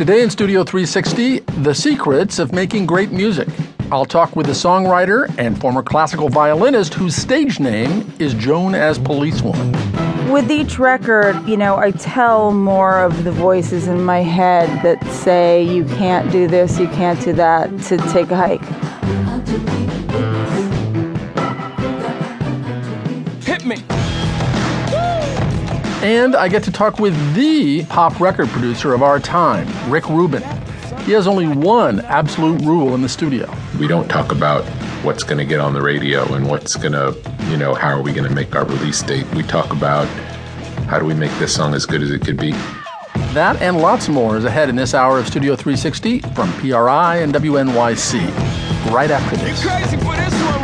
Today in Studio 360, the secrets of making great music. I'll talk with a songwriter and former classical violinist whose stage name is Joan as Police Woman. With each record, you know, I tell more of the voices in my head that say, you can't do this, you can't do that, to take a hike. And I get to talk with the pop record producer of our time, Rick Rubin. He has only one absolute rule in the studio. We don't talk about what's going to get on the radio and what's going to, you know, how are we going to make our release date. We talk about how do we make this song as good as it could be. That and lots more is ahead in this hour of Studio 360 from PRI and WNYC. Right after this.